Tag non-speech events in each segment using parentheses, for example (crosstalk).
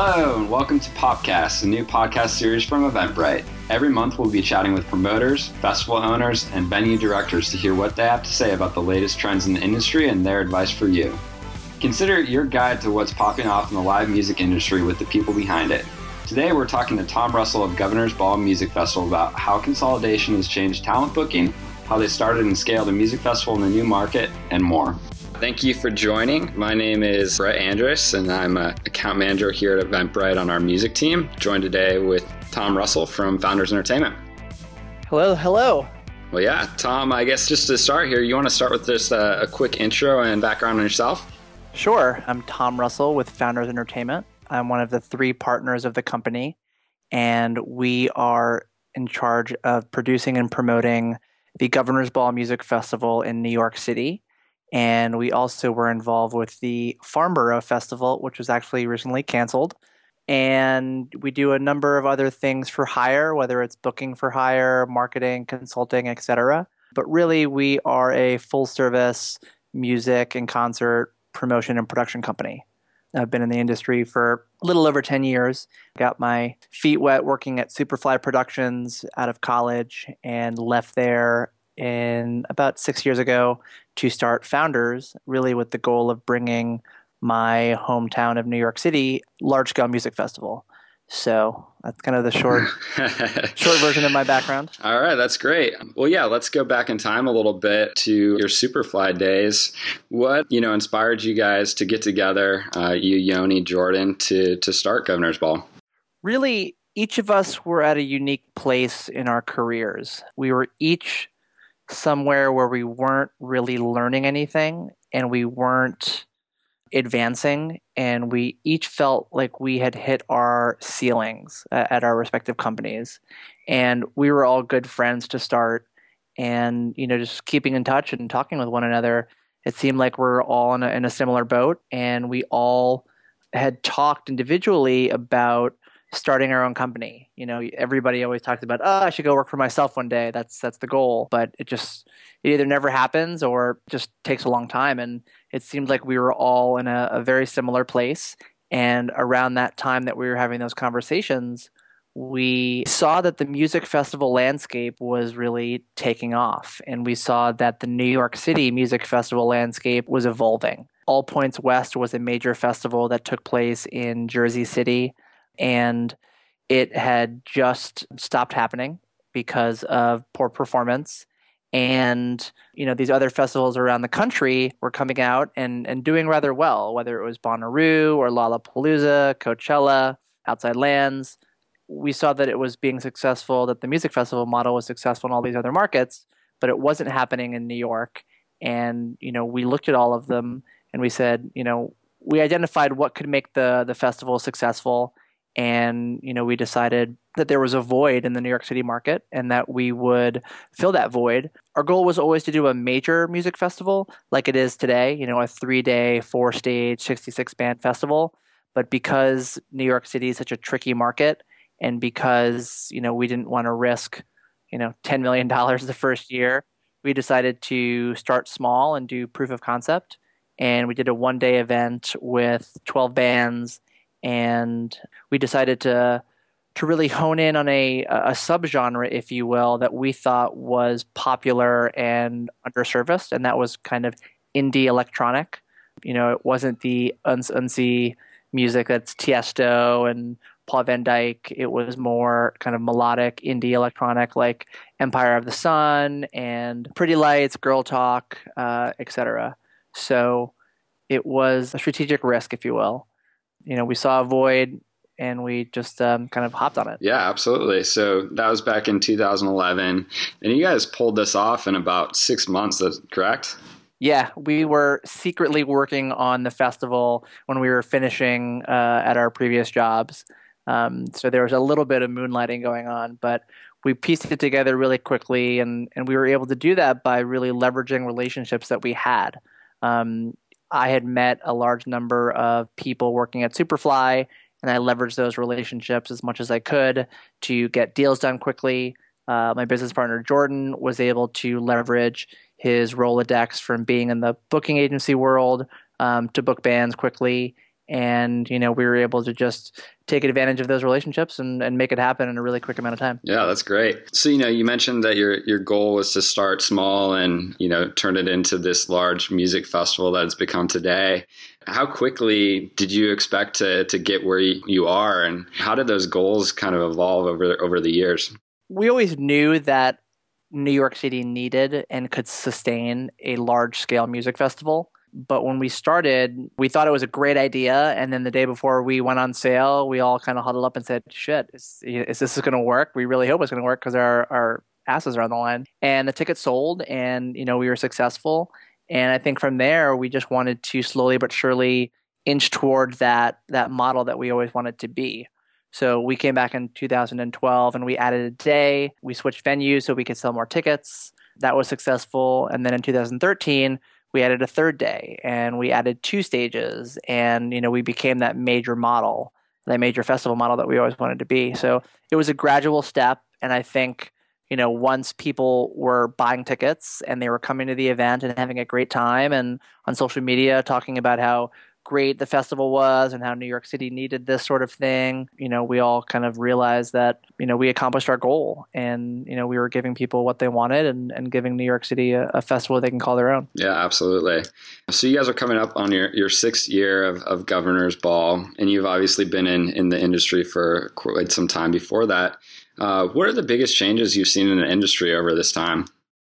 Hello, and welcome to Popcast, a new podcast series from Eventbrite. Every month, we'll be chatting with promoters, festival owners, and venue directors to hear what they have to say about the latest trends in the industry and their advice for you. Consider it your guide to what's popping off in the live music industry with the people behind it. Today, we're talking to Tom Russell of Governor's Ball Music Festival about how consolidation has changed talent booking, how they started and scaled a music festival in a new market, and more. Thank you for joining. My name is Brett Andrus, and I'm an account manager here at Eventbrite on our music team. Joined today with Tom Russell from Founders Entertainment. Hello, hello. Well, yeah, Tom, I guess just to start here, you want to start with just a, a quick intro and background on yourself? Sure. I'm Tom Russell with Founders Entertainment. I'm one of the three partners of the company, and we are in charge of producing and promoting the Governor's Ball Music Festival in New York City and we also were involved with the FarmBorough Festival, which was actually recently canceled. And we do a number of other things for hire, whether it's booking for hire, marketing, consulting, etc. But really, we are a full service music and concert promotion and production company. I've been in the industry for a little over 10 years. Got my feet wet working at Superfly Productions out of college and left there in about six years ago to start Founders, really with the goal of bringing my hometown of New York City large scale music festival. So that's kind of the short (laughs) short version of my background. All right, that's great. Well, yeah, let's go back in time a little bit to your Superfly days. What you know inspired you guys to get together, uh, you, Yoni, Jordan, to to start Governor's Ball? Really, each of us were at a unique place in our careers. We were each somewhere where we weren't really learning anything and we weren't advancing and we each felt like we had hit our ceilings uh, at our respective companies. And we were all good friends to start and you know just keeping in touch and talking with one another. It seemed like we're all in a, in a similar boat and we all had talked individually about starting our own company. You know, everybody always talks about, oh, I should go work for myself one day. That's that's the goal, but it just it either never happens or just takes a long time. And it seemed like we were all in a, a very similar place. And around that time that we were having those conversations, we saw that the music festival landscape was really taking off. And we saw that the New York City music festival landscape was evolving. All Points West was a major festival that took place in Jersey City and it had just stopped happening because of poor performance. And you know these other festivals around the country were coming out and, and doing rather well whether it was bonnaroo or lollapalooza coachella outside lands. We saw that it was being successful that the music festival model was successful in all these other markets but it wasn't happening in new york. And you know we looked at all of them and we said you know we identified what could make the the festival successful and you know we decided that there was a void in the New York City market and that we would fill that void. Our goal was always to do a major music festival like it is today, you know, a 3-day, 4-stage, 66 band festival, but because New York City is such a tricky market and because, you know, we didn't want to risk, you know, 10 million dollars the first year, we decided to start small and do proof of concept and we did a one-day event with 12 bands and we decided to to really hone in on a a subgenre, if you will, that we thought was popular and underserviced, and that was kind of indie electronic. You know, it wasn't the uns music that's Tiesto and Paul Van Dyk. It was more kind of melodic indie electronic, like Empire of the Sun and Pretty Lights, Girl Talk, uh, etc. So it was a strategic risk, if you will you know, we saw a void and we just um, kind of hopped on it. Yeah, absolutely. So that was back in 2011, and you guys pulled this off in about six months. That's correct. Yeah, we were secretly working on the festival when we were finishing uh, at our previous jobs. Um, so there was a little bit of moonlighting going on, but we pieced it together really quickly, and, and we were able to do that by really leveraging relationships that we had. Um, I had met a large number of people working at Superfly, and I leveraged those relationships as much as I could to get deals done quickly. Uh, my business partner Jordan was able to leverage his Rolodex from being in the booking agency world um, to book bands quickly. And you know we were able to just take advantage of those relationships and, and make it happen in a really quick amount of time. Yeah that's great. So you know you mentioned that your your goal was to start small and you know turn it into this large music festival that it's become today. How quickly did you expect to to get where you are and how did those goals kind of evolve over over the years? We always knew that New York City needed and could sustain a large scale music festival but when we started, we thought it was a great idea. And then the day before we went on sale, we all kind of huddled up and said, shit, is, is this going to work? We really hope it's going to work because our, our asses are on the line. And the ticket sold and, you know, we were successful. And I think from there, we just wanted to slowly but surely inch toward that, that model that we always wanted to be. So we came back in 2012 and we added a day. We switched venues so we could sell more tickets. That was successful. And then in 2013, we added a third day and we added two stages and you know we became that major model that major festival model that we always wanted to be. So it was a gradual step and i think you know once people were buying tickets and they were coming to the event and having a great time and on social media talking about how great the festival was and how New York City needed this sort of thing, you know, we all kind of realized that, you know, we accomplished our goal and, you know, we were giving people what they wanted and, and giving New York City a, a festival they can call their own. Yeah, absolutely. So you guys are coming up on your, your sixth year of, of Governor's Ball, and you've obviously been in, in the industry for quite some time before that. Uh, what are the biggest changes you've seen in the industry over this time?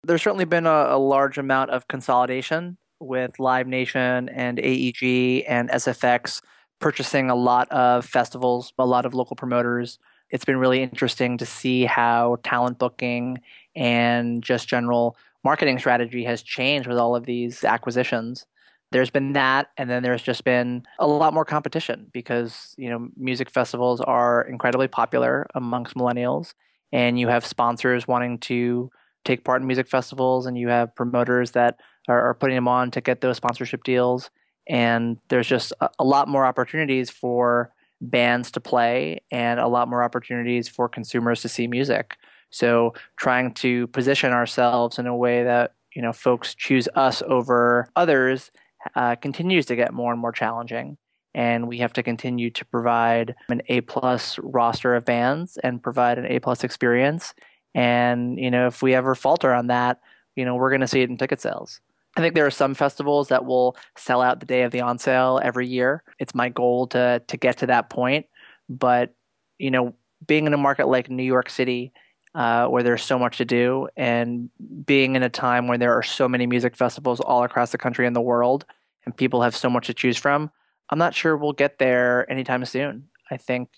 There's certainly been a, a large amount of consolidation with Live Nation and AEG and SFX purchasing a lot of festivals, a lot of local promoters. It's been really interesting to see how talent booking and just general marketing strategy has changed with all of these acquisitions. There's been that, and then there's just been a lot more competition because you know music festivals are incredibly popular amongst millennials, and you have sponsors wanting to take part in music festivals, and you have promoters that are, are putting them on to get those sponsorship deals. And there's just a, a lot more opportunities for bands to play and a lot more opportunities for consumers to see music. So trying to position ourselves in a way that you know folks choose us over others uh, continues to get more and more challenging. And we have to continue to provide an A plus roster of bands and provide an A plus experience. And you know if we ever falter on that, you know we're going to see it in ticket sales. I think there are some festivals that will sell out the day of the on sale every year. It's my goal to to get to that point, but you know, being in a market like New York City, uh, where there's so much to do, and being in a time where there are so many music festivals all across the country and the world, and people have so much to choose from, I'm not sure we'll get there anytime soon. I think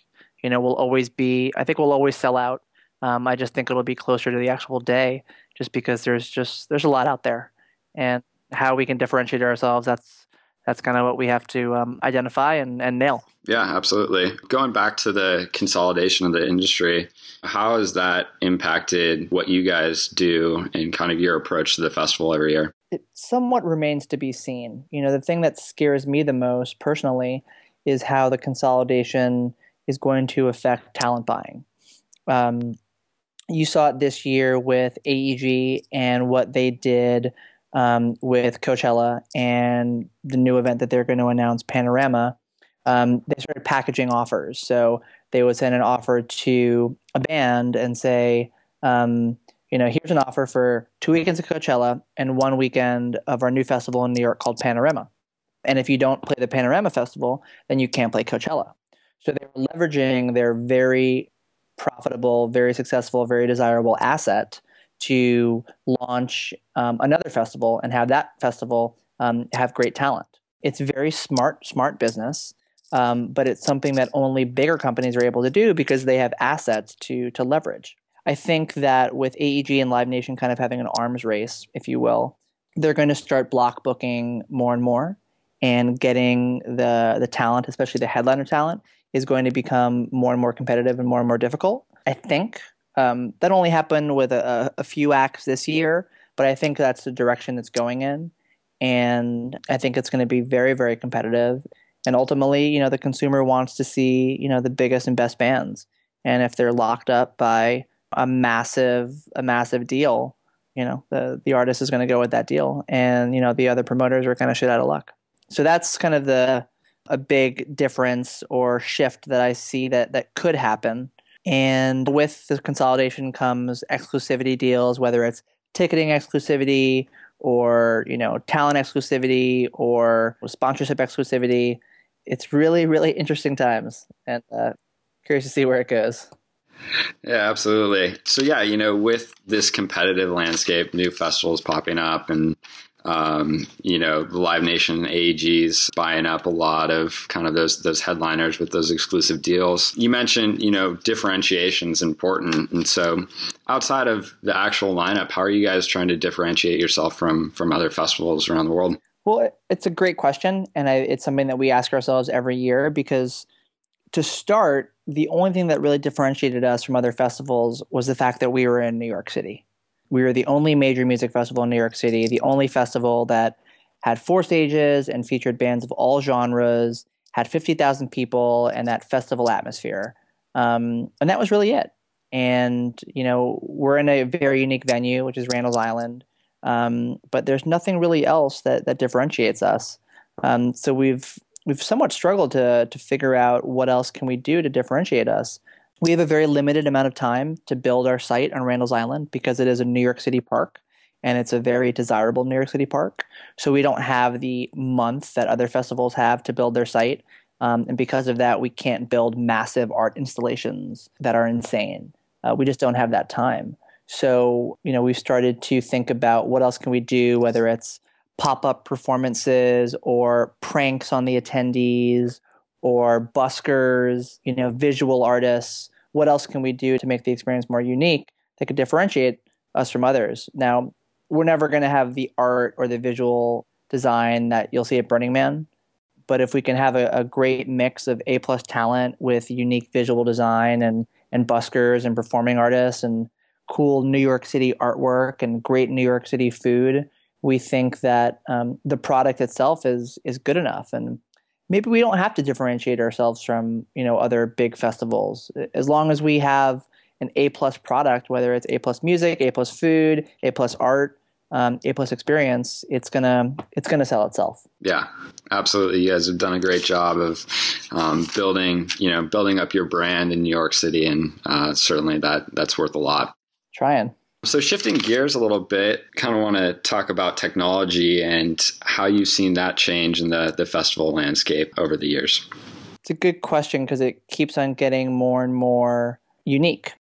you know we'll always be. I think we'll always sell out. Um, I just think it'll be closer to the actual day, just because there's just there's a lot out there and how we can differentiate ourselves. That's that's kind of what we have to um, identify and, and nail. Yeah, absolutely. Going back to the consolidation of the industry, how has that impacted what you guys do and kind of your approach to the festival every year? It somewhat remains to be seen. You know, the thing that scares me the most personally is how the consolidation is going to affect talent buying. Um, you saw it this year with AEG and what they did um, with Coachella and the new event that they're going to announce, Panorama, um, they started packaging offers. So they would send an offer to a band and say, um, you know, here's an offer for two weekends of Coachella and one weekend of our new festival in New York called Panorama. And if you don't play the Panorama Festival, then you can't play Coachella. So they were leveraging their very profitable, very successful, very desirable asset to launch um, another festival and have that festival um, have great talent. It's very smart, smart business, um, but it's something that only bigger companies are able to do because they have assets to to leverage. I think that with AEG and Live Nation kind of having an arms race, if you will, they're going to start block booking more and more, and getting the the talent, especially the headliner talent, is going to become more and more competitive and more and more difficult. I think um, that only happened with a, a, few acts this year, but I think that's the direction it's going in. And I think it's going to be very, very competitive. And ultimately, you know, the consumer wants to see, you know, the biggest and best bands. And if they're locked up by a massive, a massive deal, you know, the the artist is going to go with that deal, and you know, the other promoters are kind of shit out of luck. So that's kind of the a big difference or shift that I see that that could happen. And with the consolidation comes exclusivity deals, whether it's ticketing exclusivity or you know talent exclusivity or sponsorship exclusivity. It's really really interesting times, and uh, curious to see where it goes. Yeah, absolutely. So yeah, you know, with this competitive landscape, new festivals popping up and um, you know, the Live Nation AEGs buying up a lot of kind of those those headliners with those exclusive deals. You mentioned, you know, differentiation is important, and so outside of the actual lineup, how are you guys trying to differentiate yourself from from other festivals around the world? Well, it's a great question, and I, it's something that we ask ourselves every year because to start, the only thing that really differentiated us from other festivals was the fact that we were in New York City. We were the only major music festival in New York City, the only festival that had four stages and featured bands of all genres, had 50,000 people, and that festival atmosphere. Um, and that was really it. And, you know, we're in a very unique venue, which is Randall's Island. Um, but there's nothing really else that, that differentiates us. Um, so we've we've somewhat struggled to to figure out what else can we do to differentiate us. We have a very limited amount of time to build our site on Randall's Island because it is a New York City park and it's a very desirable New York City park. So we don't have the month that other festivals have to build their site. Um, and because of that, we can't build massive art installations that are insane. Uh, we just don't have that time. So, you know, we've started to think about what else can we do, whether it's pop-up performances or pranks on the attendees or buskers, you know, visual artists. What else can we do to make the experience more unique that could differentiate us from others? Now, we're never going to have the art or the visual design that you'll see at Burning Man. But if we can have a, a great mix of A plus talent with unique visual design and, and buskers and performing artists and cool New York City artwork and great New York City food, we think that um, the product itself is is good enough. And maybe we don't have to differentiate ourselves from you know other big festivals as long as we have an A plus product, whether it's A plus music, A plus food, A plus art, um, A plus experience, it's gonna it's gonna sell itself. Yeah, absolutely. You guys have done a great job of um, building you know building up your brand in New York City, and uh, certainly that that's worth a lot. Trying. So, shifting gears a little bit, kind of want to talk about technology and how you've seen that change in the, the festival landscape over the years. It's a good question because it keeps on getting more and more unique.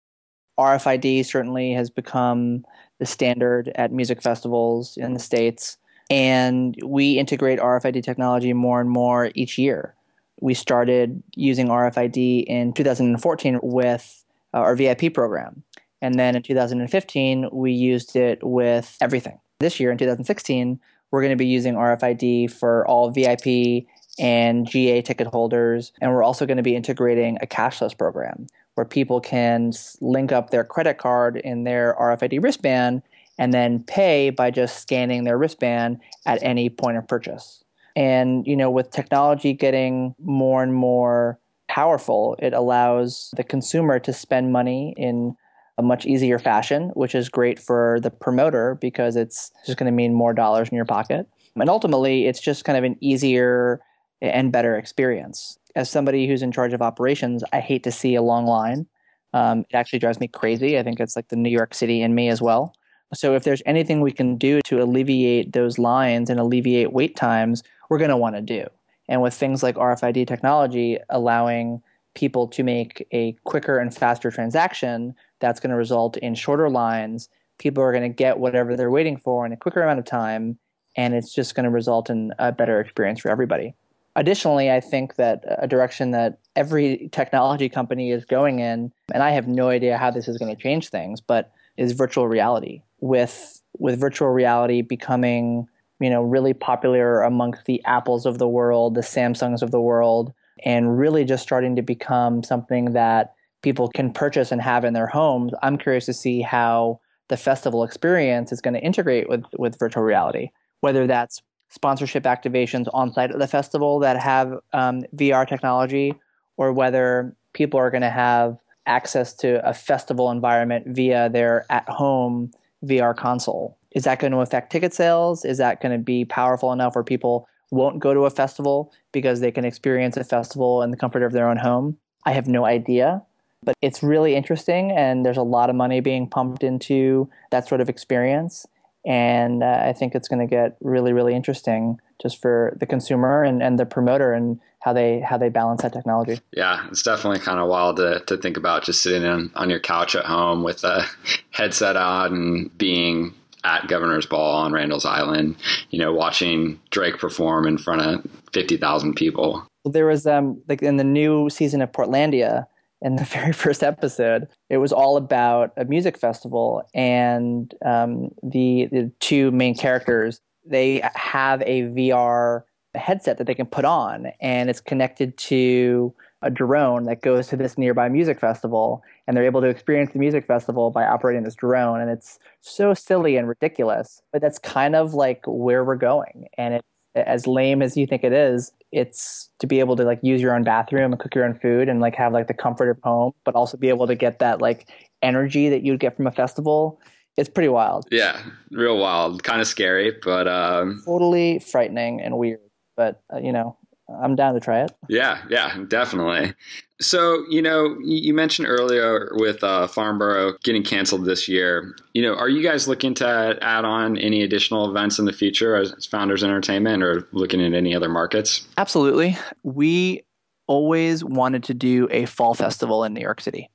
RFID certainly has become the standard at music festivals in the States, and we integrate RFID technology more and more each year. We started using RFID in 2014 with uh, our VIP program and then in 2015, we used it with everything. This year, in 2016, we're going to be using RFID for all VIP and GA ticket holders. And we're also going to be integrating a cashless program where people can link up their credit card in their RFID wristband and then pay by just scanning their wristband at any point of purchase. And, you know, with technology getting more and more powerful, it allows the consumer to spend money in a much easier fashion, which is great for the promoter because it's just going to mean more dollars in your pocket. And ultimately, it's just kind of an easier and better experience. As somebody who's in charge of operations, I hate to see a long line. Um, it actually drives me crazy. I think it's like the New York City in me as well. So if there's anything we can do to alleviate those lines and alleviate wait times, we're going to want to do. And with things like RFID technology allowing people to make a quicker and faster transaction that's going to result in shorter lines. People are going to get whatever they're waiting for in a quicker amount of time, and it's just going to result in a better experience for everybody. Additionally, I think that a direction that every technology company is going in, and I have no idea how this is going to change things, but is virtual reality. With with virtual reality becoming, you know, really popular amongst the Apples of the world, the Samsungs of the world, and really just starting to become something that people can purchase and have in their homes. I'm curious to see how the festival experience is going to integrate with, with virtual reality, whether that's sponsorship activations on site at the festival that have um, VR technology, or whether people are going to have access to a festival environment via their at home VR console. Is that going to affect ticket sales? Is that going to be powerful enough where people won't go to a festival because they can experience a festival in the comfort of their own home. I have no idea, but it's really interesting, and there's a lot of money being pumped into that sort of experience. And uh, I think it's going to get really, really interesting just for the consumer and, and the promoter and how they how they balance that technology. Yeah, it's definitely kind of wild to, to think about just sitting on, on your couch at home with a (laughs) headset on and being at Governor's Ball on Randall's Island, you know, watching Drake perform in front of 50,000 people. There was um like in the new season of Portlandia, in the (laughs) very first episode, it was all about a music festival, and um, the the two main characters they have a VR headset that they can put on, and it's connected to a drone that goes to this nearby music festival, and they're able to experience the music festival by operating this drone, and it's so silly and ridiculous, but that's kind of like where we're going, and it's as lame as you think it is, it's to be able to like use your own bathroom and cook your own food and like have like the comfort of home, but also be able to get that like energy that you'd get from a festival. It's pretty wild. Yeah, real wild, kind of scary, but um, totally frightening and weird. But uh, you know, I'm down to try it. Yeah, yeah, definitely. So, you know, you mentioned earlier with uh, FarmBorough getting canceled this year. You know, are you guys looking to add on any additional events in the future as Founders Entertainment or looking at any other markets? Absolutely. We always wanted to do a fall festival in New York City.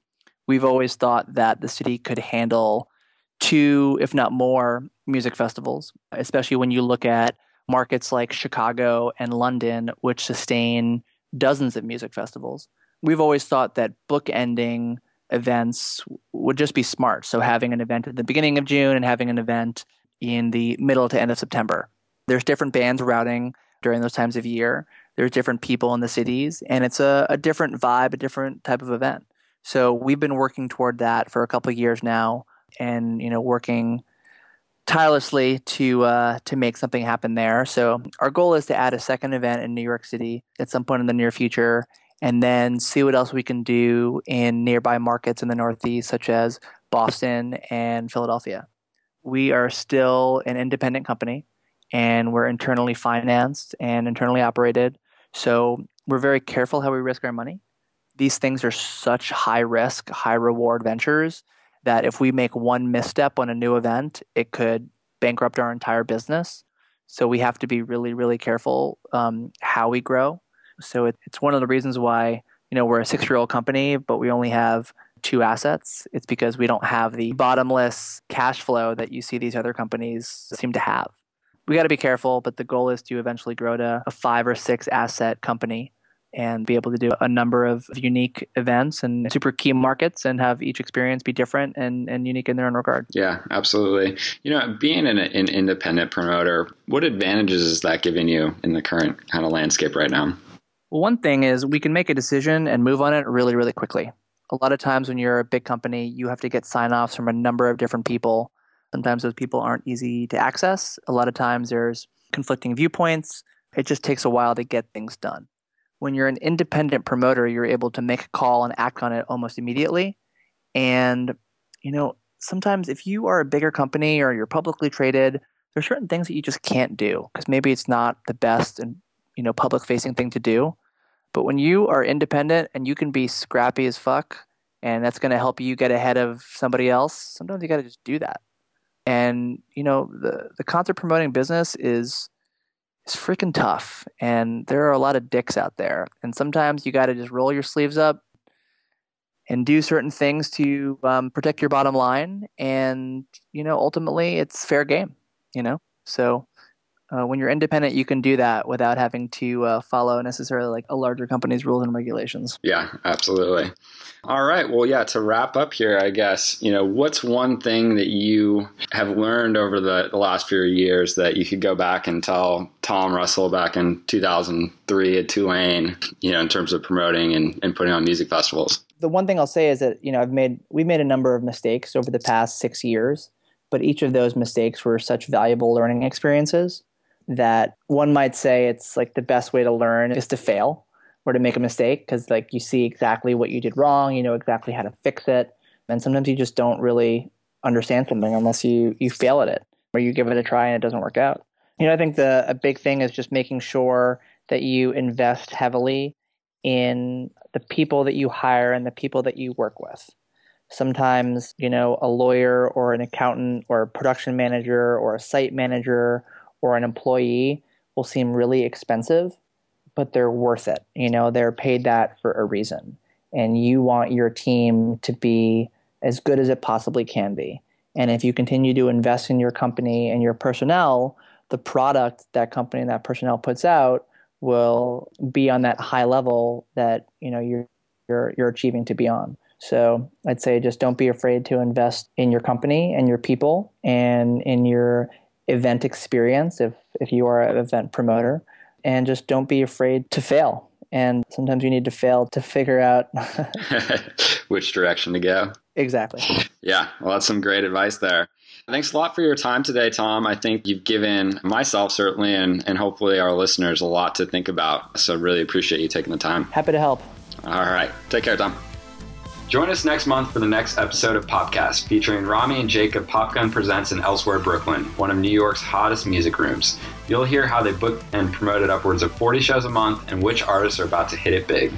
We've always thought that the city could handle two, if not more, music festivals, especially when you look at markets like Chicago and London, which sustain dozens of music festivals we've always thought that bookending events would just be smart. So having an event at the beginning of June and having an event in the middle to end of September. There's different bands routing during those times of year. There's different people in the cities, and it's a, a different vibe, a different type of event. So we've been working toward that for a couple of years now, and you know, working tirelessly to uh, to make something happen there. So our goal is to add a second event in New York City at some point in the near future, and then see what else we can do in nearby markets in the Northeast, such as Boston and Philadelphia. We are still an independent company and we're internally financed and internally operated. So we're very careful how we risk our money. These things are such high risk, high reward ventures that if we make one misstep on a new event, it could bankrupt our entire business. So we have to be really, really careful um, how we grow so it, it's one of the reasons why you know we're a six year old company, but we only have two assets. It's because we don't have the bottomless cash flow that you see these other companies seem to have. We got to be careful, but the goal is to eventually grow to a five or six asset company and be able to do a number of unique events and super key markets and have each experience be different and, and unique in their own regard. Yeah, absolutely. You know, being an, an independent promoter, what advantages is that giving you in the current kind of landscape right now? Well, one thing is we can make a decision and move on it really, really quickly. A lot of times when you're a big company, you have to get sign offs from a number of different people. Sometimes those people aren't easy to access. A lot of times there's conflicting viewpoints. It just takes a while to get things done. When you're an independent promoter, you're able to make a call and act on it almost immediately. And, you know, sometimes if you are a bigger company or you're publicly traded, there's certain things that you just can't do because maybe it's not the best and you know public facing thing to do but when you are independent and you can be scrappy as fuck and that's going to help you get ahead of somebody else sometimes you got to just do that and you know the the concert promoting business is is freaking tough and there are a lot of dicks out there and sometimes you got to just roll your sleeves up and do certain things to um, protect your bottom line and you know ultimately it's fair game you know? So uh, when you're independent, you can do that without having to uh, follow necessarily like a larger company's rules and regulations. Yeah, absolutely. All right. Well, yeah, to wrap up here, I guess, you know, what's one thing that you have learned over the, the last few years that you could go back and tell Tom Russell back in 2003 at Tulane, you know, in terms of promoting and, and putting on music festivals? The one thing I'll say is that, you know, I've made, we've made a number of mistakes over the past six years, but each of those mistakes were such valuable learning experiences that one might say it's like the best way to learn is to fail or to make a mistake because like you see exactly what you did wrong, you know exactly how to fix it, and sometimes you just don't really understand something unless you you fail at it or you give it a try and it doesn't work out. You know, I think the a big thing is just making sure that you invest heavily in the people that you hire and the people that you work with. Sometimes, you know, a lawyer or an accountant or a production manager or a site manager or an employee will seem really expensive, but they're worth it. You know, they're paid that for a reason. And you want your team to be as good as it possibly can be. And if you continue to invest in your company and your personnel, the product that company and that personnel puts out will be on that high level that you know you're you're, you're achieving to be on. So I'd say just don't be afraid to invest in your company and your people and in your event experience if if you are an event promoter. And just don't be afraid to fail. And sometimes you need to fail to figure out (laughs) (laughs) which direction to go. Exactly. (laughs) Yeah well that's some great advice there. Thanks a lot for your time today tom. I think you've given myself certainly and, and hopefully our listeners a lot to think about. So really appreciate you taking the time. Happy to help. All right. Take care tom Join us next month for the next episode of Popcast, featuring Rami and Jacob Popgun Presents in Elsewhere, Brooklyn, one of New York's hottest music rooms. You'll hear how they booked and promoted upwards of 40 shows a month and which artists are about to hit it big.